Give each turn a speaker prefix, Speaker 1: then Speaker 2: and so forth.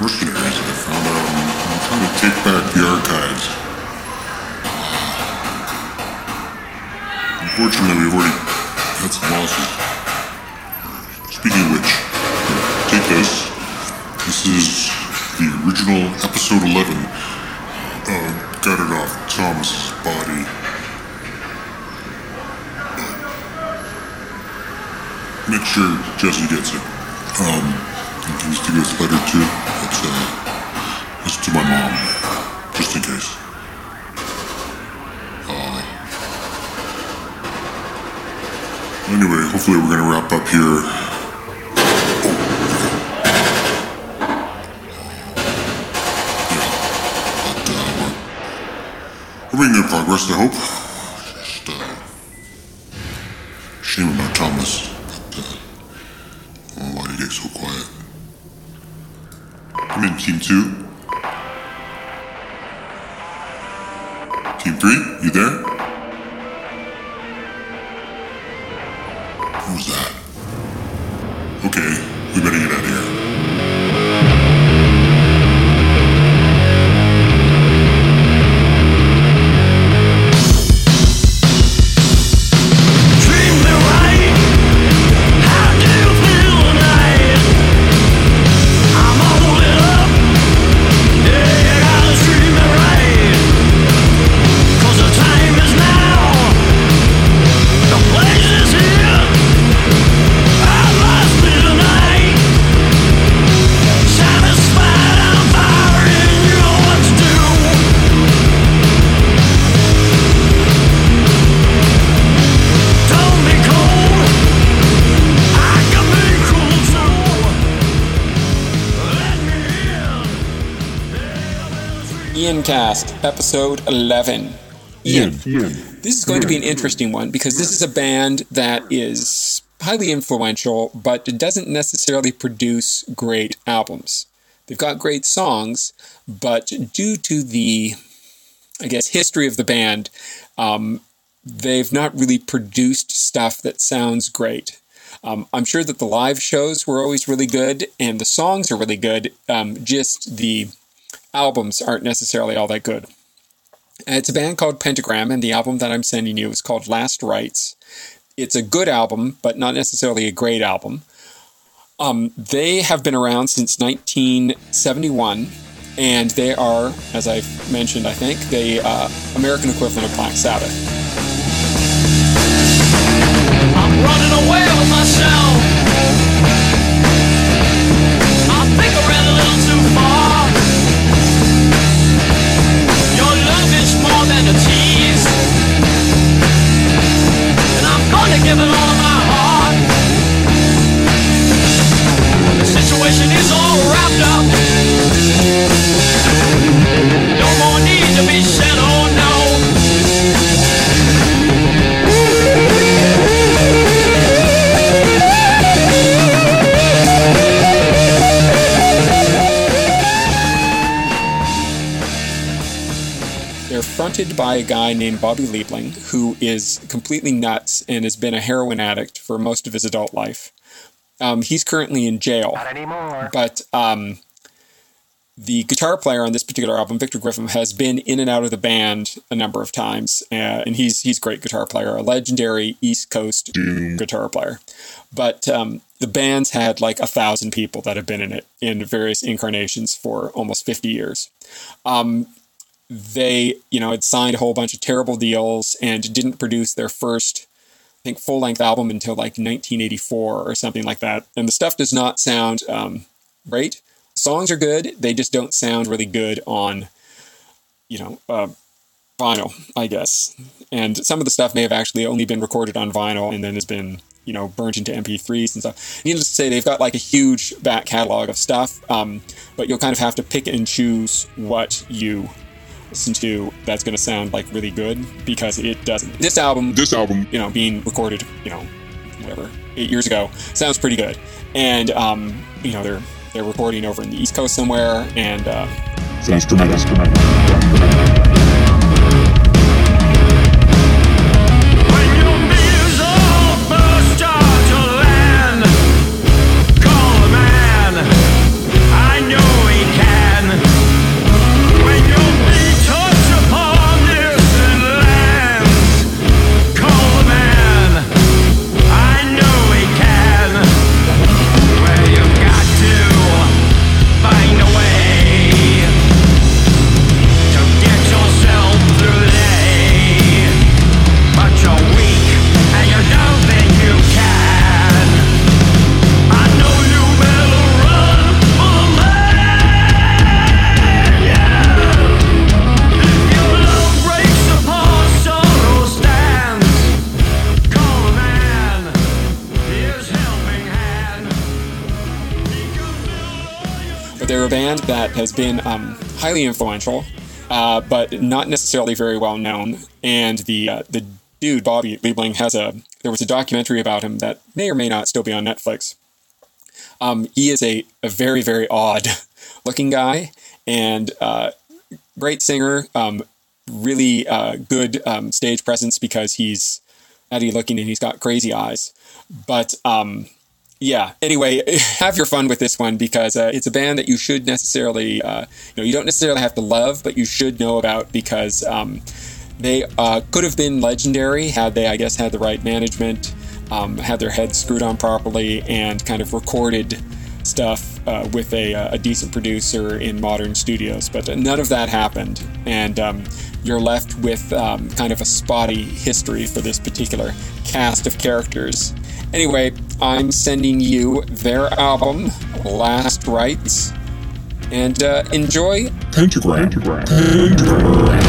Speaker 1: mercenaries I found out, I'm, trying to take back the archives. Unfortunately, we've already had some losses. Speaking of which, take this. This is the original episode 11. Uh, gutted off Thomas's body. Make sure Jesse gets it. Um, and still get this letter too? It's, uh, to my mom. Just in case. Uh, anyway, hopefully we're gonna wrap up here. We're making good progress, I hope. Just, uh, shame about Thomas. But, uh, don't know he gets so quiet. Team two. Team three, you there? Who's that? Okay, we better get out of here.
Speaker 2: Ian Cast, episode 11. Ian, Ian. this is going to be an interesting one because this is a band that is highly influential, but it doesn't necessarily produce great albums. They've got great songs, but due to the, I guess, history of the band, um, they've not really produced stuff that sounds great. Um, I'm sure that the live shows were always really good and the songs are really good. Um, just the albums aren't necessarily all that good. It's a band called Pentagram, and the album that I'm sending you is called Last Rites. It's a good album, but not necessarily a great album. Um, they have been around since 1971, and they are, as I've mentioned, I think, the uh, American equivalent of Black Sabbath. They're by a guy named Bobby Liebling, who is completely nuts and has been a heroin addict for most of his adult life. Um, he's currently in jail. But um, the guitar player on this particular album, Victor Griffin, has been in and out of the band a number of times, uh, and he's he's a great guitar player, a legendary East Coast Doom. guitar player. But um, the band's had like a thousand people that have been in it in various incarnations for almost fifty years. Um, they, you know, had signed a whole bunch of terrible deals and didn't produce their first, I think, full length album until like 1984 or something like that. And the stuff does not sound um, great. Songs are good, they just don't sound really good on, you know, uh, vinyl, I guess. And some of the stuff may have actually only been recorded on vinyl and then has been, you know, burnt into MP3s and stuff. Needless to say, they've got like a huge back catalog of stuff, um, but you'll kind of have to pick and choose what you listen to that's going to sound like really good because it doesn't. This album,
Speaker 1: This album,
Speaker 2: you know, being recorded, you know, whatever, eight years ago, sounds pretty good. And um, you know, they're they're recording over in the East Coast somewhere, and uh,
Speaker 1: sounds tremendous.
Speaker 3: When
Speaker 2: they're a band that has been um, highly influential, uh, but not necessarily very well known. And the uh, the dude Bobby Liebling has a there was a documentary about him that may or may not still be on Netflix. Um, he is a, a very very odd looking guy and uh, great singer. Um, really uh, good um, stage presence because he's Eddie looking and he's got crazy eyes. But um, yeah, anyway, have your fun with this one because uh, it's a band that you should necessarily, uh, you know, you don't necessarily have to love, but you should know about because um, they uh, could have been legendary had they, I guess, had the right management, um, had their heads screwed on properly, and kind of recorded stuff uh, with a, uh, a, decent producer in modern studios. But none of that happened, and um, you're left with um, kind of a spotty history for this particular cast of characters. Anyway, I'm sending you their album, Last Rites, and uh, enjoy
Speaker 1: Pentagram. Pentagram. Pentagram.